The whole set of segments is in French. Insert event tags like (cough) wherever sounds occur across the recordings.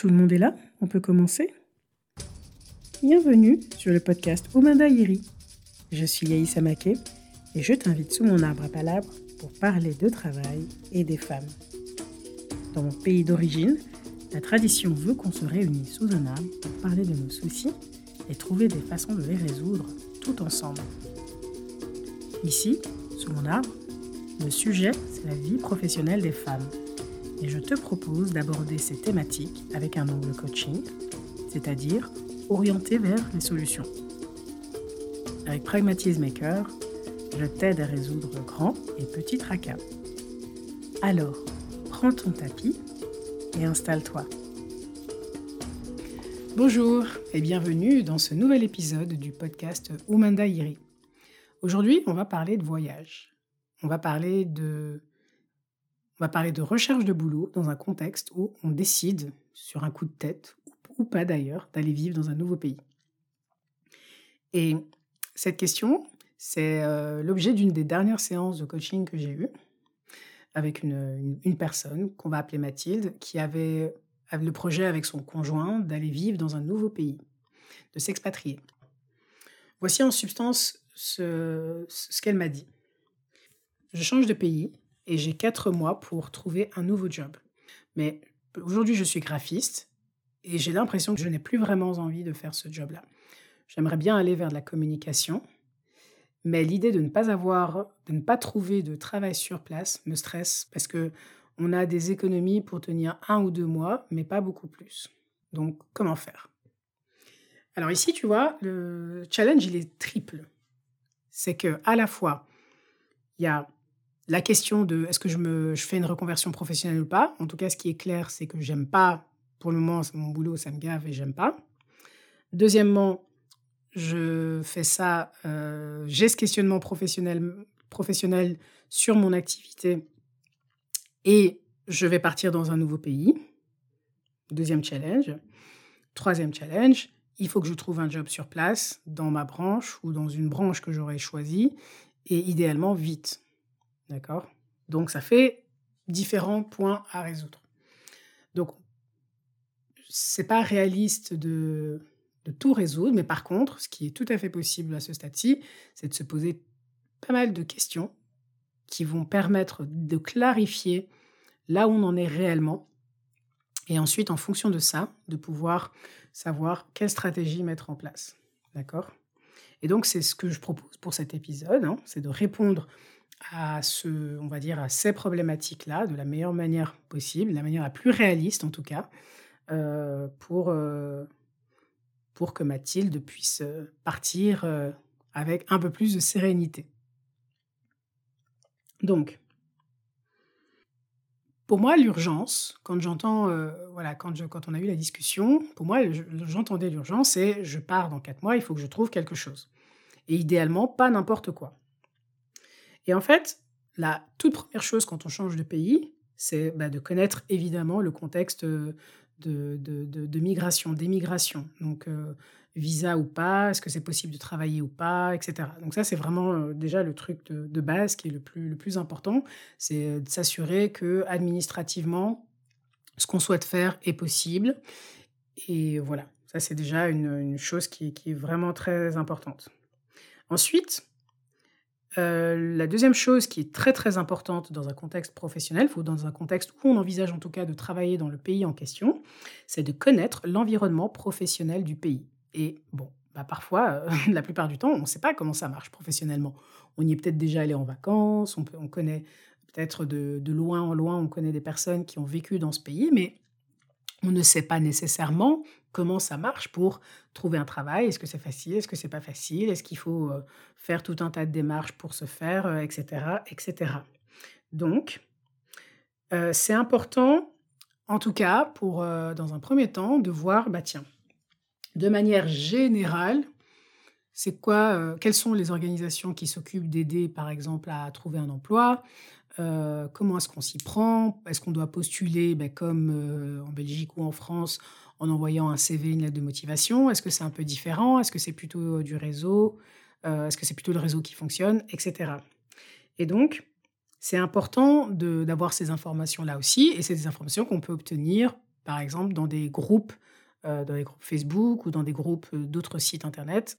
Tout le monde est là On peut commencer Bienvenue sur le podcast Omanda Iri. Je suis Yaïs Amake et je t'invite sous mon arbre à palabres pour parler de travail et des femmes. Dans mon pays d'origine, la tradition veut qu'on se réunisse sous un arbre pour parler de nos soucis et trouver des façons de les résoudre tout ensemble. Ici, sous mon arbre, le sujet, c'est la vie professionnelle des femmes. Et je te propose d'aborder ces thématiques avec un angle coaching, c'est-à-dire orienté vers les solutions. Avec Pragmatisme Maker, je t'aide à résoudre grands et petits tracas. Alors, prends ton tapis et installe-toi. Bonjour et bienvenue dans ce nouvel épisode du podcast Umanda Iri. Aujourd'hui, on va parler de voyage. On va parler de on va parler de recherche de boulot dans un contexte où on décide, sur un coup de tête, ou pas d'ailleurs, d'aller vivre dans un nouveau pays. Et cette question, c'est euh, l'objet d'une des dernières séances de coaching que j'ai eues avec une, personne qu'on va appeler Mathilde, qui avait, le projet avec son conjoint d'aller vivre dans un nouveau pays, de s'expatrier. Voici en substance ce, ce qu'elle m'a dit. Je change de pays et j'ai quatre mois pour trouver un nouveau job. Mais aujourd'hui, je suis graphiste et j'ai l'impression que je n'ai plus vraiment envie de faire ce job-là. J'aimerais bien aller vers de la communication, mais l'idée de ne pas avoir, de ne pas trouver de travail sur place me stresse parce que on a des économies pour tenir un ou deux mois, mais pas beaucoup plus. Donc, comment faire? Alors ici, tu vois, le challenge il est triple. C'est que à la fois il y a la question de est-ce que je, me, fais une reconversion professionnelle ou pas. En tout cas, ce qui est clair, c'est que j'aime pas, pour le moment, mon boulot, ça me gave et j'aime pas. Deuxièmement, je fais ça, euh, j'ai ce questionnement professionnel, professionnel sur mon activité et je vais partir dans un nouveau pays. Deuxième challenge. Troisième challenge, il faut que je trouve un job sur place, dans ma branche ou dans une branche que j'aurais choisie, et idéalement vite. D'accord? Donc ça fait différents points à résoudre. Donc c'est pas réaliste de, tout résoudre, mais par contre, ce qui est tout à fait possible à ce stade-ci, c'est de se poser pas mal de questions qui vont permettre de clarifier là où on en est réellement. Et ensuite, en fonction de ça, de pouvoir savoir quelle stratégie mettre en place. D'accord? Et donc, c'est ce que je propose pour cet épisode, hein, c'est de répondre à ce, on va dire, à ces problématiques-là de la meilleure manière possible, la manière la plus réaliste en tout cas, euh, pour, euh, pour que Mathilde puisse euh, partir avec un peu plus de sérénité. Donc, pour moi, l'urgence, quand j'entends, voilà, quand, quand on a eu la discussion, pour moi, j'entendais l'urgence, c'est je pars dans quatre mois, il faut que je trouve quelque chose. Et idéalement, pas n'importe quoi. Et en fait, la toute première chose quand on change de pays, c'est bah, de connaître évidemment le contexte de, de, migration, d'émigration. Donc, euh, visa ou pas, est-ce que c'est possible de travailler ou pas, etc. Donc ça, c'est vraiment euh, déjà le truc de, base qui est le plus, important, c'est euh, de s'assurer que administrativement, ce qu'on souhaite faire est possible. Et voilà, ça c'est déjà une, chose qui, est vraiment très importante. Ensuite, euh, la deuxième chose qui est très très importante dans un contexte professionnel, ou dans un contexte où on envisage en tout cas de travailler dans le pays en question, c'est de connaître l'environnement professionnel du pays. Et bon, bah parfois, euh, (laughs) la plupart du temps, on ne sait pas comment ça marche professionnellement. On y est peut-être déjà allé en vacances, on, peut, on connaît peut-être de, de, loin en loin, on connaît des personnes qui ont vécu dans ce pays, mais on ne sait pas nécessairement comment ça marche pour trouver un travail. Est-ce que c'est facile Est-ce que c'est pas facile Est-ce qu'il faut euh, faire tout un tas de démarches pour se faire, etc., euh, etc. Donc, euh, c'est important, en tout cas, pour dans un premier temps, de voir, bah tiens, de manière générale, c'est quoi, quelles sont les organisations qui s'occupent d'aider, par exemple, à trouver un emploi euh, comment est-ce qu'on s'y prend? Est-ce qu'on doit postuler ben, comme euh, en Belgique ou en France en envoyant un CV, une lettre de motivation? Est-ce que c'est un peu différent? Est-ce que c'est plutôt euh, du réseau? Est-ce que c'est plutôt le réseau qui fonctionne? Etc. Et donc, c'est important d'avoir ces informations-là aussi, et c'est des informations qu'on peut obtenir par exemple, dans des groupes, dans des groupes Facebook ou dans des groupes d'autres sites internet,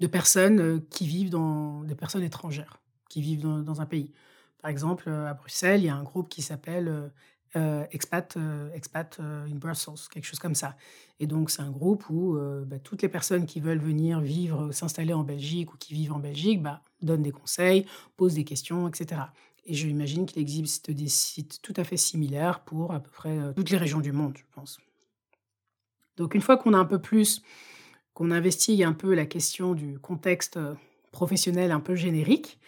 de personnes qui vivent dans des personnes étrangères, qui vivent dans, un pays. Par exemple, à Bruxelles, il y a un groupe qui s'appelle Expat, Expat in Brussels, quelque chose comme ça. Et donc, c'est un groupe où bah, toutes les personnes qui veulent venir vivre, s'installer en Belgique ou qui vivent en Belgique, bah, donnent des conseils, posent des questions, etc. Et je imagine qu'il existe des sites tout à fait similaires pour à peu près toutes les régions du monde, je pense. Donc, une fois qu'on a un peu plus qu'on investigue un peu la question du contexte professionnel un peu générique,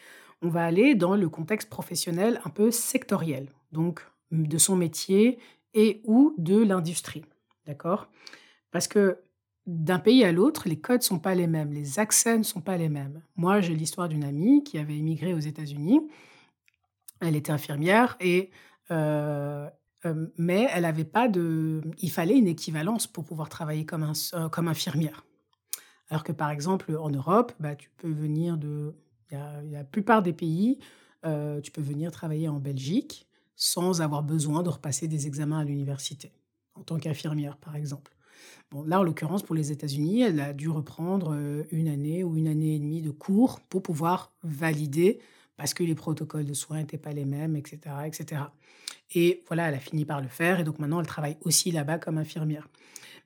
on va aller dans le contexte professionnel un peu sectoriel, donc de son métier et ou de l'industrie. D'accord? Parce que d'un pays à l'autre, les codes ne sont pas les mêmes, les accès ne sont pas les mêmes. Moi, j'ai l'histoire d'une amie qui avait immigré aux États-Unis. Elle était infirmière et euh, euh, mais elle n'avait pas de. Il fallait une équivalence pour pouvoir travailler euh, comme infirmière. Alors que par exemple, en Europe, bah, tu peux venir de. Il y a, la plupart des pays, euh, tu peux venir travailler en Belgique sans avoir besoin de repasser des examens à l'université, en tant qu'infirmière, par exemple. Bon, là, en l'occurrence, pour les États-Unis, elle a dû reprendre euh, une année ou une année et demie de cours pour pouvoir valider, parce que les protocoles de soins n'étaient pas les mêmes, etc., etc. Et voilà, elle a fini par le faire, et donc maintenant, elle travaille aussi là-bas comme infirmière.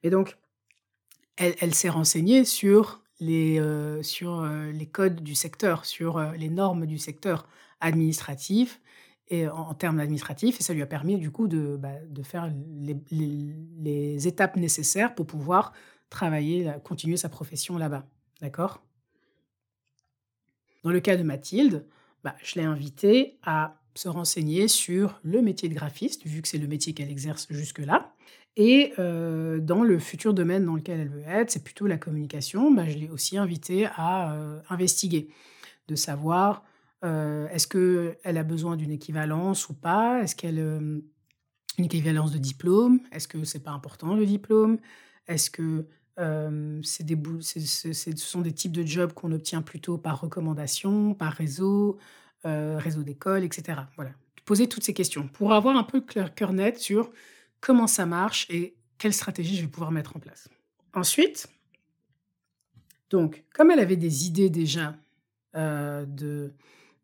Et donc, elle, s'est renseignée sur les, euh, euh, codes du secteur, sur euh, les normes du secteur administratif et en, termes administratifs, et ça lui a permis du coup de, bah, faire les, les, étapes nécessaires pour pouvoir travailler, continuer sa profession là-bas. D'accord? Dans le cas de Mathilde, bah, je l'ai invitée à se renseigner sur le métier de graphiste, vu que c'est le métier qu'elle exerce jusque-là. Et euh, dans le futur domaine dans lequel elle veut être, c'est plutôt la communication, bah, je l'ai aussi invitée à euh, investiguer, de savoir euh, est-ce qu'elle a besoin d'une équivalence ou pas, est-ce qu'elle une équivalence de diplôme, est-ce que c'est pas important le diplôme, est-ce que ce sont des types de jobs qu'on obtient plutôt par recommandation, par réseau, réseau d'école, etc. Voilà, poser toutes ces questions. Pour avoir un peu le cœur net sur comment ça marche et quelle stratégie je vais pouvoir mettre en place. Ensuite, donc, comme elle avait des idées déjà euh, de,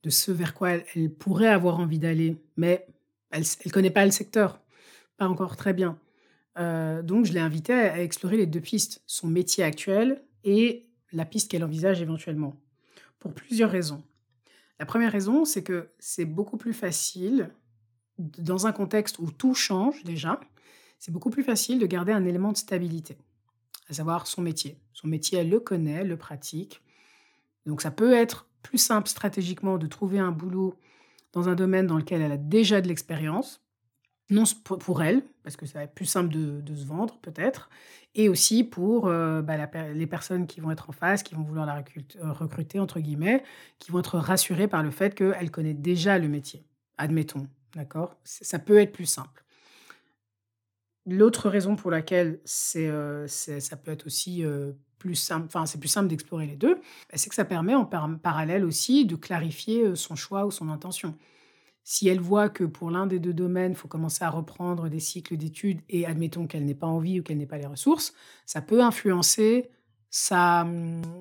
de ce vers quoi elle, pourrait avoir envie d'aller, mais elle ne connaît pas le secteur, pas encore très bien. Euh, donc, je l'ai invitée à, à, explorer les deux pistes, son métier actuel et la piste qu'elle envisage éventuellement, pour plusieurs raisons. La première raison, c'est que c'est beaucoup plus facile, dans un contexte où tout change déjà, c'est beaucoup plus facile de garder un élément de stabilité, à savoir son métier. Son métier, elle le connaît, le pratique. Donc ça peut être plus simple stratégiquement de trouver un boulot dans un domaine dans lequel elle a déjà de l'expérience, non pour elle, parce que ça va être plus simple de, se vendre peut-être, et aussi pour euh, bah, les personnes qui vont être en face, qui vont vouloir la euh, recruter, entre guillemets, qui vont être rassurées par le fait qu'elle connaît déjà le métier, admettons, d'accord? Ça peut être plus simple. L'autre raison pour laquelle c'est, ça peut aussi plus simple, enfin c'est plus simple d'explorer les deux, bah, c'est que ça permet en parallèle aussi de clarifier son choix ou son intention. Si elle voit que pour l'un des deux domaines, il faut commencer à reprendre des cycles d'études et admettons qu'elle n'ait pas envie ou qu'elle n'ait pas les ressources, ça peut influencer sa,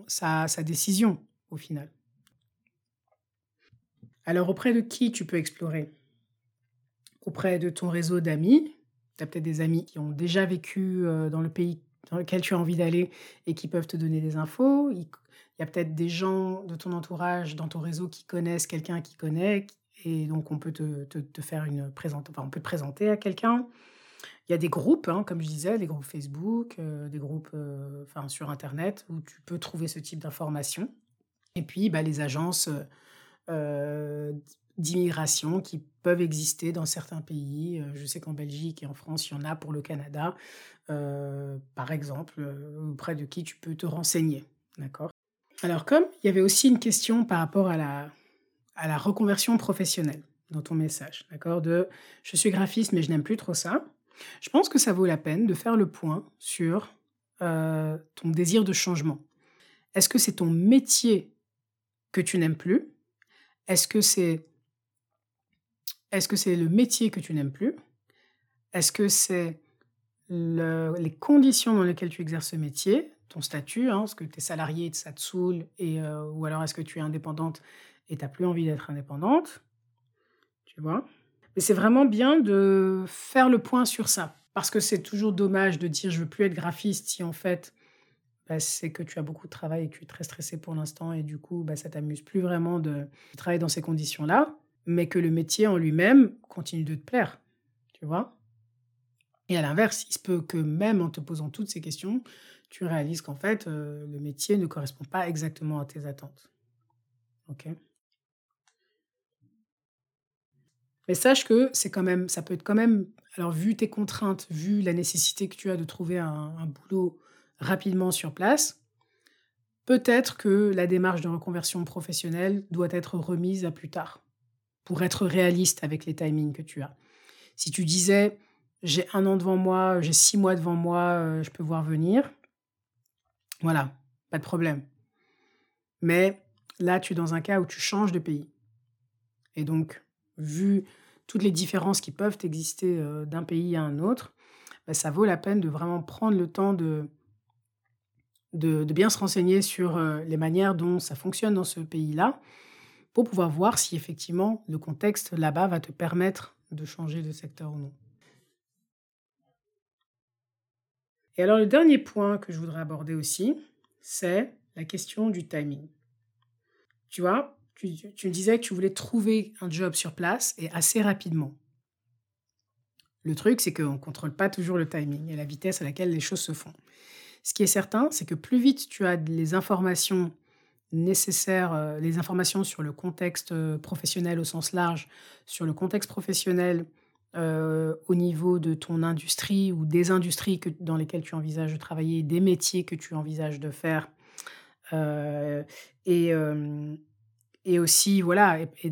sa décision au final. Alors auprès de qui tu peux explorer? Auprès de ton réseau d'amis, tu as peut-être des amis qui ont déjà vécu dans le pays dans lequel tu as envie d'aller et qui peuvent te donner des infos. Il y a peut-être des gens de ton entourage, dans ton réseau, qui connaissent quelqu'un qui connaît, et donc on peut te, faire une présentation, enfin, on peut te présenter à quelqu'un. Il y a des groupes, hein, comme je disais, des groupes Facebook, des groupes enfin, sur Internet, où tu peux trouver ce type d'informations. Et puis, bah, les agences d'immigration qui peuvent exister dans certains pays. Euh, je sais qu'en Belgique et en France, il y en a pour le Canada, euh, par exemple, euh, auprès de qui tu peux te renseigner. D'accord? Alors, comme il y avait aussi une question par rapport à la, à la reconversion professionnelle dans ton message, d'accord? De je suis graphiste, mais je n'aime plus trop ça. Je pense que ça vaut la peine de faire le point sur ton désir de changement. Est-ce que c'est ton métier que tu n'aimes plus? Est-ce que c'est est-ce que c'est le métier que tu n'aimes plus? Est-ce que c'est les conditions dans lesquelles tu exerces ce métier, ton statut, hein, est-ce que tu es salarié, ça te saoule, et, euh, ou alors est-ce que tu es indépendante et tu n'as plus envie d'être indépendante, tu vois? Mais c'est vraiment bien de faire le point sur ça, parce que c'est toujours dommage de dire je veux plus être graphiste si en fait bah, c'est que tu as beaucoup de travail et que tu es très stressé pour l'instant et du coup bah, ça t'amuse plus vraiment de travailler dans ces conditions-là, mais que le métier en lui-même continue de te plaire, tu vois. Et à l'inverse, il se peut que même en te posant toutes ces questions, tu réalises qu'en fait, euh, le métier ne correspond pas exactement à tes attentes. Mais sache que c'est quand même, ça peut être quand même, alors vu tes contraintes, vu la nécessité que tu as de trouver un boulot rapidement sur place, peut-être que la démarche de reconversion professionnelle doit être remise à plus tard, pour être réaliste avec les timings que tu as. Si tu disais, j'ai un an devant moi, j'ai six mois devant moi, euh, je peux voir venir. Voilà, pas de problème. Mais là, tu es dans un cas où tu changes de pays. Et donc, vu toutes les différences qui peuvent exister euh, d'un pays à un autre, bah, ça vaut la peine de vraiment prendre le temps de, de, bien se renseigner sur euh, les manières dont ça fonctionne dans ce pays-là, pour pouvoir voir si effectivement le contexte là-bas va te permettre de changer de secteur ou non. Et alors le dernier point que je voudrais aborder aussi, c'est la question du timing. Tu vois, tu, me disais que tu voulais trouver un job sur place et assez rapidement. Le truc, c'est qu'on ne contrôle pas toujours le timing et la vitesse à laquelle les choses se font. Ce qui est certain, c'est que plus vite tu as les informations nécessaires, euh, les informations sur le contexte euh, professionnel au sens large, sur le contexte professionnel euh, au niveau de ton industrie ou des industries dans lesquelles tu envisages de travailler, des métiers que tu envisages de faire. Et, et aussi, voilà, et,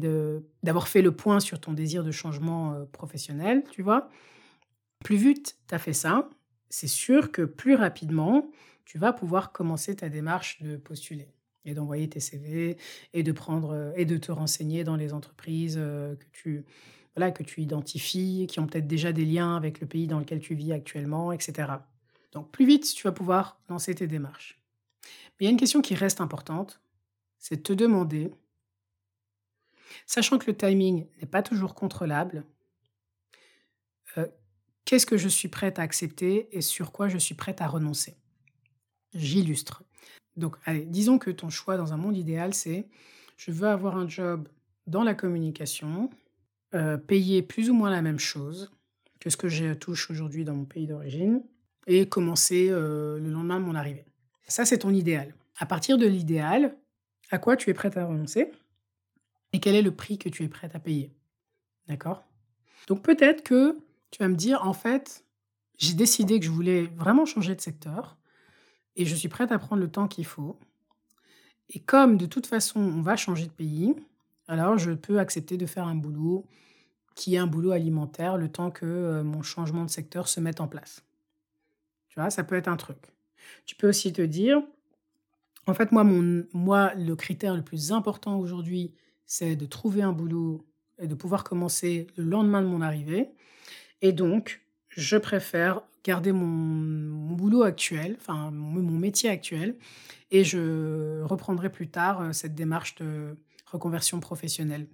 d'avoir fait le point sur ton désir de changement professionnel, tu vois. Plus vite tu as fait ça, c'est sûr que plus rapidement, tu vas pouvoir commencer ta démarche de postuler d'envoyer tes CV et de prendre et de te renseigner dans les entreprises que tu voilà, que tu identifies, qui ont peut-être déjà des liens avec le pays dans lequel tu vis actuellement, etc. Donc plus vite, tu vas pouvoir lancer tes démarches. Mais il y a une question qui reste importante, c'est de te demander, sachant que le timing n'est pas toujours contrôlable, euh, qu'est-ce que je suis prête à accepter et sur quoi je suis prête à renoncer? J'illustre. Donc, allez, disons que ton choix dans un monde idéal, c'est je veux avoir un job dans la communication, euh, payer plus ou moins la même chose que ce que je touche aujourd'hui dans mon pays d'origine et commencer euh, le lendemain de mon arrivée. Ça, c'est ton idéal. À partir de l'idéal, à quoi tu es prête à renoncer et quel est le prix que tu es prête à payer? D'accord? Donc peut-être que tu vas me dire, en fait, j'ai décidé que je voulais vraiment changer de secteur et je suis prête à prendre le temps qu'il faut. Et comme de toute façon, on va changer de pays, alors je peux accepter de faire un boulot qui est un boulot alimentaire le temps que euh, mon changement de secteur se mette en place. Tu vois, ça peut être un truc. Tu peux aussi te dire, en fait, moi, mon, moi le critère le plus important aujourd'hui, c'est de trouver un boulot et de pouvoir commencer le lendemain de mon arrivée. Et donc, je préfère garder mon, boulot actuel, enfin mon, mon, métier actuel, et je reprendrai plus tard euh, cette démarche de reconversion professionnelle,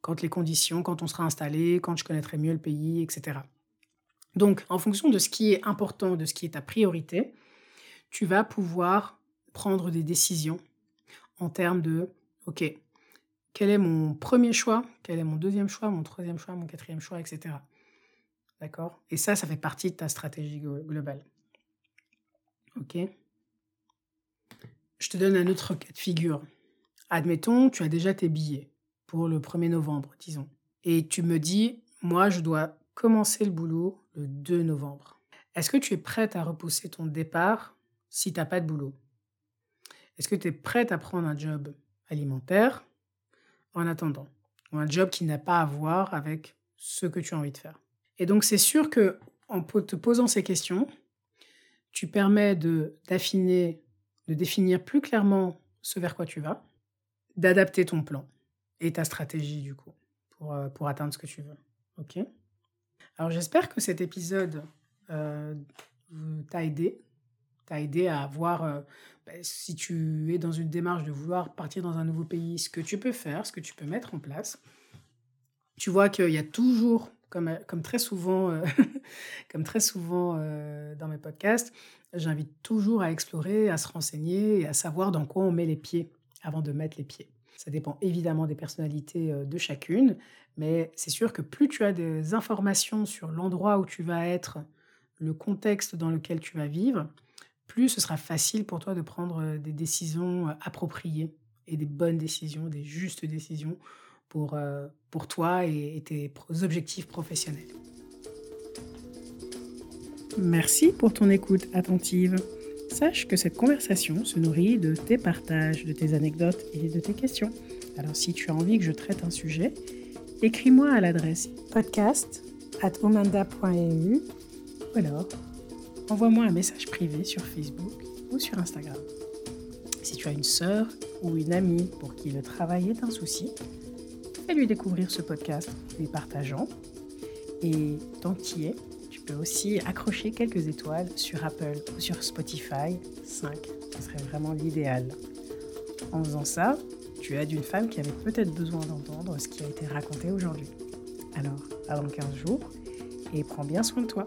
quand les conditions, quand on sera installé, quand je connaîtrai mieux le pays, etc. Donc, en fonction de ce qui est important, de ce qui est ta priorité, tu vas pouvoir prendre des décisions en termes de, OK, quel est mon premier choix, quel est mon deuxième choix, mon troisième choix, mon quatrième choix, etc. D'accord? Et ça, ça fait partie de ta stratégie globale. OK Je te donne un autre cas de figure. Admettons, tu as déjà tes billets pour le 1er novembre, disons. Et tu me dis, moi, je dois commencer le boulot le 2 novembre. Est-ce que tu es prête à repousser ton départ si tu n'as pas de boulot? Est-ce que tu es prête à prendre un job alimentaire en attendant? Ou un job qui n'a pas à voir avec ce que tu as envie de faire? Et donc, c'est sûr que en te posant ces questions, tu permets de d'affiner, de définir plus clairement ce vers quoi tu vas d'adapter ton plan et ta stratégie du coup pour, euh, pour atteindre ce que tu veux. Ok? Alors j'espère que cet épisode euh, t'a aidé, t'a aidé à voir euh, bah, si tu es dans une démarche de vouloir partir dans un nouveau pays, ce que tu peux faire, ce que tu peux mettre en place. Tu vois qu'il y a toujours, comme, comme très souvent, euh, (laughs) comme très souvent euh, dans mes podcasts, j'invite toujours à explorer, à se renseigner et à savoir dans quoi on met les pieds avant de mettre les pieds. Ça dépend évidemment des personnalités de chacune, mais c'est sûr que plus tu as des informations sur l'endroit où tu vas être, le contexte dans lequel tu vas vivre, plus ce sera facile pour toi de prendre euh, des décisions euh, appropriées et des bonnes décisions, des justes décisions pour, euh, pour toi et, tes objectifs professionnels. Merci pour ton écoute attentive. Sache que cette conversation se nourrit de tes partages, de tes anecdotes et de tes questions. Alors si tu as envie que je traite un sujet, écris-moi à l'adresse podcast at ou alors envoie-moi un message privé sur Facebook ou sur Instagram. Si tu as une sœur ou une amie pour qui le travail est un souci, fais-lui découvrir ce podcast en lui partageant. Et tant qu'il est, tu peux aussi accrocher quelques étoiles sur Apple ou sur Spotify. 5, ce serait vraiment l'idéal. En faisant ça, tu aides une femme qui avait peut-être besoin d'entendre ce qui a été raconté aujourd'hui. Alors, dans 15 jours et prends bien soin de toi.